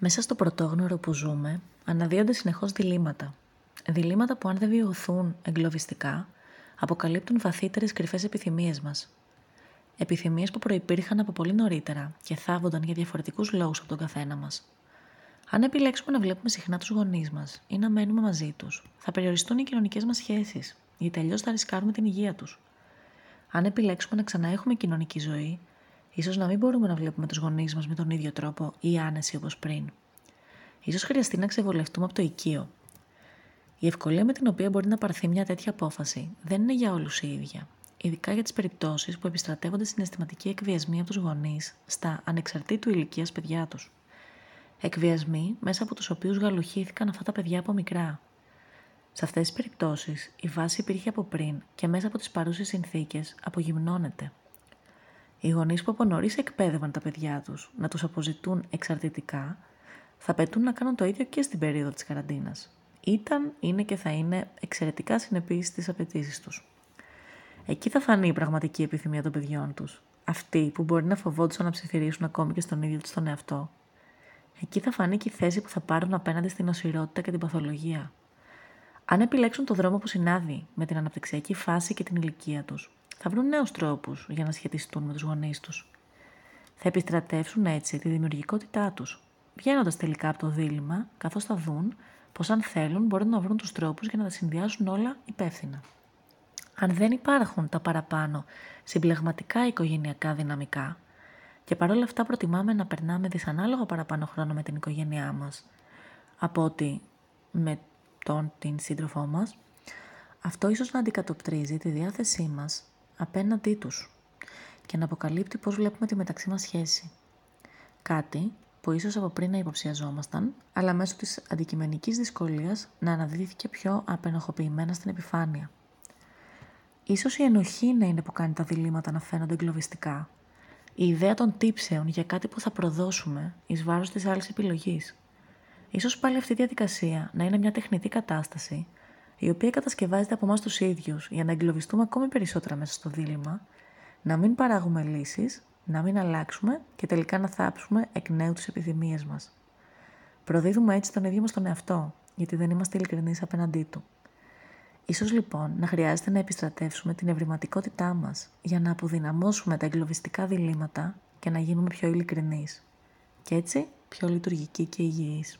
Μέσα στο πρωτόγνωρο που ζούμε, αναδύονται συνεχώς διλήμματα. Διλήμματα που, αν δεν βιωθούν εγκλωβιστικά, αποκαλύπτουν βαθύτερες κρυφές επιθυμίες μας. Επιθυμίες που προπήρχαν από πολύ νωρίτερα και θάβονταν για διαφορετικούς λόγους από τον καθένα μας. Αν επιλέξουμε να βλέπουμε συχνά τους γονείς μας ή να μένουμε μαζί τους, θα περιοριστούν οι κοινωνικές μας σχέσεις, γιατί αλλιώ θα ρισκάρουμε την υγεία τους. Αν επιλέξουμε να ξαναέχουμε κοινωνική ζωή, ίσως να μην μπορούμε να βλέπουμε τους γονείς μας με τον ίδιο τρόπο ή άνεση όπως πριν. Ίσως χρειαστεί να ξεβολευτούμε από το οικείο. Η ευκολία με την οποία μπορεί να πάρθει μια τέτοια απόφαση δεν είναι για όλους η ίδια, ειδικά για τις περιπτώσεις που επιστρατεύονται συναισθηματικοί εκβιασμοί από τους γονείς στα ανεξαρτήτου ηλικίας παιδιά τους. Εκβιασμοί μέσα από τους οποίους γαλουχήθηκαν αυτά τα παιδιά από μικρά. Σε αυτές τις περιπτώσεις, η βάση υπήρχε από πριν και μέσα από τις παρούσες συνθήκες απογυμνώνεται. Οι γονείς που από νωρίς εκπαίδευαν τα παιδιά τους να τους αποζητούν εξαρτητικά, θα πετούν να κάνουν το ίδιο και στην περίοδο της καραντίνας. Ήταν, είναι και θα είναι εξαιρετικά συνεπείς στι απαιτήσεις τους. Εκεί θα φανεί η πραγματική επιθυμία των παιδιών τους. Αυτοί που μπορεί να φοβόντουσαν να ψιθυρίσουν ακόμη και στον ίδιο τους τον εαυτό. Εκεί θα φανεί και η θέση που θα πάρουν απέναντι στην οσηρότητα και την παθολογία. Αν επιλέξουν το δρόμο που συνάδει με την αναπτυξιακή φάση και την ηλικία τους, θα βρουν νέους τρόπους για να σχετιστούν με τους γονείς τους. Θα επιστρατεύσουν έτσι τη δημιουργικότητά τους, βγαίνοντας τελικά από το δίλημα, καθώς θα δουν πως αν θέλουν μπορούν να βρουν τους τρόπους για να τα συνδυάσουν όλα υπεύθυνα. Αν δεν υπάρχουν τα παραπάνω συμπλεγματικά οικογενειακά δυναμικά, και παρόλα αυτά προτιμάμε να περνάμε δυσανάλογα παραπάνω χρόνο με την οικογένειά μας από ότι με τον την σύντροφό μας, αυτό ίσως να αντικατοπτρίζει τη διάθεσή μας απέναντί τους και να αποκαλύπτει πώς βλέπουμε τη μεταξύ μας σχέση. Κάτι που ίσως από πριν να υποψιαζόμασταν, αλλά μέσω της αντικειμενικής δυσκολίας να αναδύθηκε πιο απενοχοποιημένα στην επιφάνεια. Ίσως η ενοχή να είναι που κάνει τα διλήμματα να φαίνονται εγκλωβιστικά. Η ιδέα των τύψεων για κάτι που θα προδώσουμε εις βάρος της άλλης επιλογής. Ίσως πάλι αυτή η διαδικασία να είναι μια τεχνητή κατάσταση η οποία κατασκευάζεται από εμάς τους ίδιους για να εγκλωβιστούμε ακόμη περισσότερα μέσα στο δίλημα, να μην παράγουμε λύσεις, να μην αλλάξουμε και τελικά να θάψουμε εκ νέου τις επιθυμίες μας. Προδίδουμε έτσι τον ίδιο μας τον εαυτό, γιατί δεν είμαστε ειλικρινείς απέναντί του. Ίσως λοιπόν να χρειάζεται να επιστρατεύσουμε την ευρηματικότητά μας για να αποδυναμώσουμε τα εγκλωβιστικά διλήμματα και να γίνουμε πιο ειλικρινείς. Και έτσι πιο λειτουργικοί και υγιείς.